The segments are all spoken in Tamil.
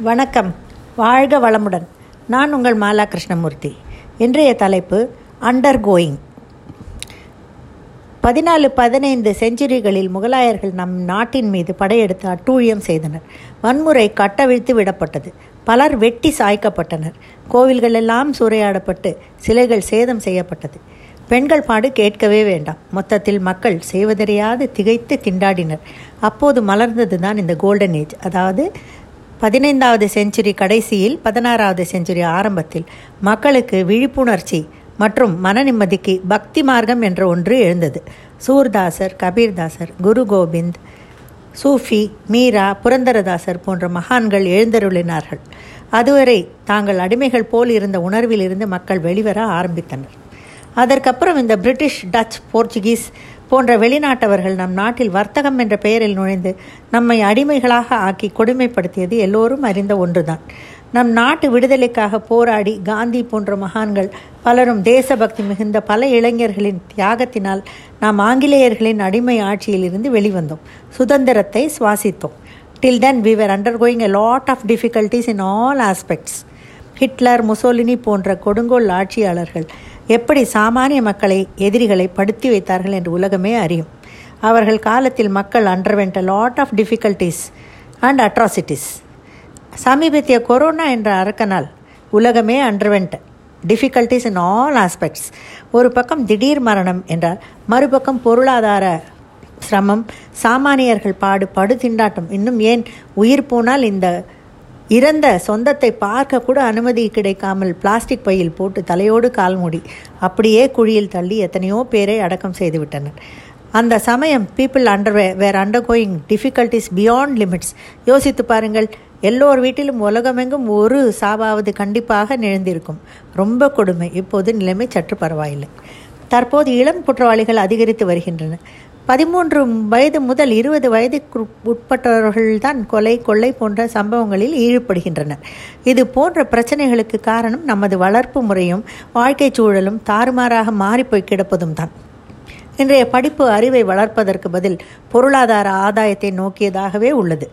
வணக்கம். வாழ்க வளமுடன். நான் உங்கள் மாலா கிருஷ்ணமூர்த்தி. இன்றைய தலைப்பு அண்டர் கோயிங் பதினாலு பதினைந்து செஞ்சுரிகளில் முகலாயர்கள் நம் நாட்டின் மீது படையெடுத்து அட்டூழியம் செய்தனர். வன்முறை கட்டவிழ்த்து விடப்பட்டது. பலர் வெட்டி சாய்க்கப்பட்டனர். கோவில்கள் எல்லாம் சூறையாடப்பட்டு சிலைகள் சேதம் செய்யப்பட்டது. பெண்கள் பாடு கேட்கவே வேண்டாம். மொத்தத்தில் மக்கள் செய்வதறியாது திகைத்து திண்டாடினர். அப்போது மலர்ந்தது தான் இந்த கோல்டன் ஏஜ் அதாவது பதினைந்தாவது செஞ்சுரி கடைசியில் பதினாறாவது செஞ்சுரி ஆரம்பத்தில் மக்களுக்கு விழிப்புணர்ச்சி மற்றும் மன நிம்மதிக்கு பக்தி மார்க்கம் என்ற ஒன்று எழுந்தது. சூர்தாசர் கபீர்தாசர் குரு கோபிந்த் சூஃபி மீரா புரந்தரதாசர் போன்ற மகான்கள் எழுந்தருளினார்கள். அதுவரை தாங்கள் அடிமைகள் போல் இருந்த உணர்விலிருந்து மக்கள் வெளிவர ஆரம்பித்தனர். அதற்கப்புறம் இந்த பிரிட்டிஷ் டச் போர்ச்சுகீஸ் போன்ற வெளிநாட்டவர்கள் நம் நாட்டில் வர்த்தகம் என்ற பெயரில் நுழைந்து நம்மை அடிமைகளாக ஆக்கி கொடுமைப்படுத்தியது எல்லோரும் அறிந்த ஒன்றுதான். நம் நாட்டு விடுதலைக்காக போராடி காந்தி போன்ற மகான்கள் பலரும் தேசபக்தி மிகுந்த பல இளைஞர்களின் தியாகத்தினால் நாம் ஆங்கிலேயர்களின் அடிமை ஆட்சியிலிருந்து வெளிவந்தோம். சுதந்திரத்தை சுவாசித்தோம். Till then we were under going a lot of difficulties in all aspects Hitler Mussolini போன்ற கொடுங்கோல் ஆட்சியாளர்கள் எப்படி சாமானிய மக்களை எதிரிகளை படுத்தி வைத்தார்கள் என்று உலகமே அறியும். அவர்கள் காலத்தில் மக்கள் underwent lot of difficulties and atrocities சமீபத்திய கொரோனா என்ற அரக்கனால் உலகமே underwent difficulties in all aspects ஒரு பக்கம் திடீர் மரணம் என்றால் மறுபக்கம் பொருளாதார சிரமம் சாமானியர்கள் பாடு படு திண்டாட்டம் இன்னும் ஏன் உயிர் போனால் இந்த இறந்த சொந்தத்தை பார்க்க கூட அனுமதி கிடைக்காமல் பிளாஸ்டிக் பையில் போட்டு தலையோடு கால்மூடி அப்படியே குழியில் தள்ளி எத்தனையோ பேரை அடக்கம் செய்துவிட்டனர் அந்த சமயம் people under were under going difficulties beyond limits யோசித்து பாருங்கள் எல்லோர் வீட்டிலும் உலகமெங்கும் ஒரு சாவாவது கண்டிப்பாக நிழந்திருக்கும். ரொம்ப கொடுமை. இப்போது நிலைமை சற்று பரவாயில்லை. தற்போது இளம் குற்றவாளிகள் அதிகரித்து வருகின்றன பதிமூன்று வயது முதல் இருபது வயதுக்கு உட்பட்டவர்கள்தான் கொலை கொள்ளை போன்ற சம்பவங்களில் ஈடுபடுகின்றனர். இது போன்ற பிரச்சனைகளுக்கு காரணம் நமது வளர்ப்பு முறையும் வாழ்க்கைச் சூழலும் தாறுமாறாக மாறிப்போய் கிடப்பதும் தான். இன்றைய படிப்பு அறிவை வளர்ப்பதற்கு பதில் பொருளாதார ஆதாயத்தை நோக்கியதாகவே உள்ளது.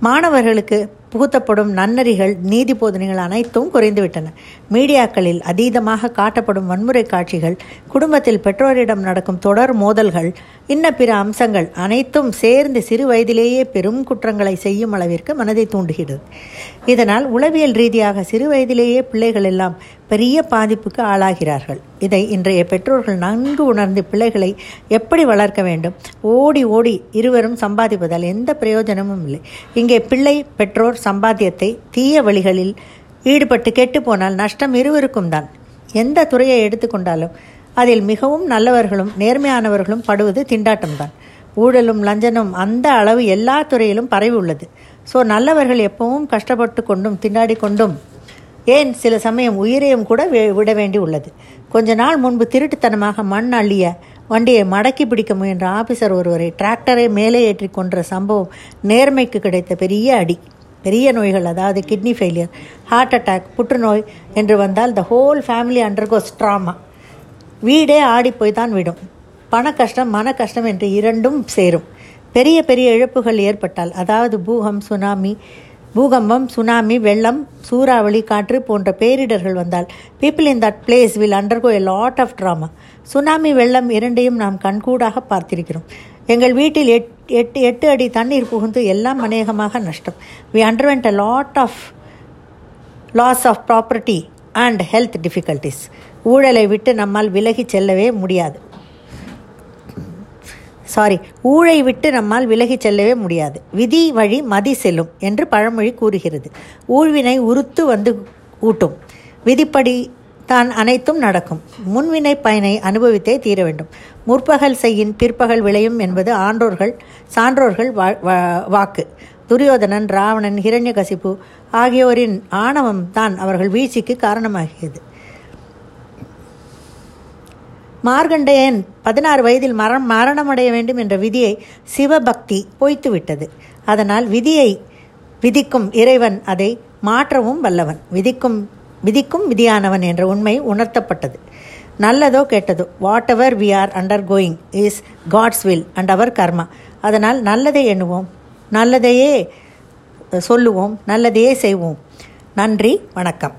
மாணவர்களுக்கு புகுத்தப்படும் நன்னறிகள் நீதி போதனைகள் அனைத்தும் குறைந்துவிட்டன. மீடியாக்களில் அதீதமாக காட்டப்படும் வன்முறை காட்சிகள் குடும்பத்தில் பெற்றோரிடம் நடக்கும் தொடர் மோதல்கள் இன்ன பிற அம்சங்கள் அனைத்தும் சேர்ந்து சிறு வயதிலேயே பெரும் குற்றங்களை செய்யும் அளவிற்கு மனதை தூண்டுகிறது. இதனால் உளவியல் ரீதியாக சிறு வயதிலேயே பிள்ளைகள் எல்லாம் பெரிய பாதிப்புக்கு ஆளாகிறார்கள். இதை இன்றைய பெற்றோர்கள் நன்கு உணர்ந்து பிள்ளைகளை எப்படி வளர்க்க வேண்டும் ஓடி ஓடி இருவரும் சம்பாதிப்பதால் எந்த பிரயோஜனமும் இல்லை. இங்கே பிள்ளை பெற்றோர் சம்பாத்தியத்தை தீய வழிகளில் ஈடுபட்டு கெட்டுப்போனால் நஷ்டம் இருவருக்கும் தான். எந்த துறையை எடுத்துக்கொண்டாலும் அதில் மிகவும் நல்லவர்களும் நேர்மையானவர்களும் படுவது திண்டாட்டம்தான் ஊழலும் லஞ்சனும் அந்த அளவு எல்லா துறையிலும் பரவி உள்ளது. ஸோ நல்லவர்கள் எப்பவும் கஷ்டப்பட்டு கொண்டும் திண்டாடி கொண்டும் ஏன் சில சமயம் உயிரையும் கூட விட வேண்டி உள்ளது. கொஞ்ச நாள் முன்பு திருட்டுத்தனமாக மண் அள்ளிய வண்டியை மடக்கி பிடிக்க முயன்ற ஆபீசர் ஒருவரை டிராக்டரை மேலே ஏற்றி கொன்ற சம்பவம் நேர்மைக்கு கிடைத்த பெரிய அடி. பெரிய நோய்கள் அதாவது கிட்னி ஃபெயிலியர் ஹார்ட் அட்டாக் புற்றுநோய் என்று வந்தால் the whole family undergoes trauma வீடே ஆடி போய் தான் விடும். பண கஷ்டம் மன கஷ்டம் என்று இரண்டும் சேரும். பெரிய பெரிய இழப்புகள் ஏற்பட்டால் அதாவது பூகம் சுனாமி பூகம்பம் சுனாமி வெள்ளம் சூறாவளி காற்று போன்ற பேரிடர்கள் வந்தால் people in that place will undergo a lot of trauma tsunami வெள்ளம் இரண்டையும் நாம் கண்கூடாக பார்த்திருக்கிறோம். எங்கள் வீட்டில் எட் எட்டு எட்டு அடி தண்ணீர் புகுந்து எல்லாம் அநேகமாக நஷ்டம். We underwent a lot of loss of property and health difficulties ஊழலை விட்டு நம்மால் விலகி செல்லவே முடியாது. சாரி ஊழை விட்டு நம்மால் விலகி செல்லவே முடியாது. விதி வழி மதி செல்லும் என்று பழமொழி கூறுகிறது. ஊழ்வினை உறுத்து வந்து ஊட்டும் விதிப்படி தான் அனைத்தும் நடக்கும். முன்வினை பயனை அனுபவித்தே தீர வேண்டும். முற்பகல் செய்யின் பிற்பகல் விளையும் என்பது ஆன்றோர்கள் சான்றோர்கள் வாக்கு. துரியோதனன் ராவணன் ஹிரண்யகசிப்பு ஆகியோரின் ஆணவம் தான் அவர்கள் வீழ்ச்சிக்கு காரணமாகியது. மார்கண்டேயன் பதினாறு வயதில் மரம் மரணமடைய வேண்டும் என்ற விதியை சிவபக்தி பொய்த்துவிட்டது. அதனால் விதியை விதிக்கும் இறைவன் அதை மாற்றவும் வல்லவன். விதிக்கும் விதிக்கும் விதியானவன் என்ற உண்மை உணர்த்தப்பட்டது. நல்லதோ கெட்டதோ whatever we are under going is God's will and our karma அதனால் நல்லதை எண்ணுவோம் நல்லதையே சொல்லுவோம் நல்லதையே செய்வோம். நன்றி வணக்கம்.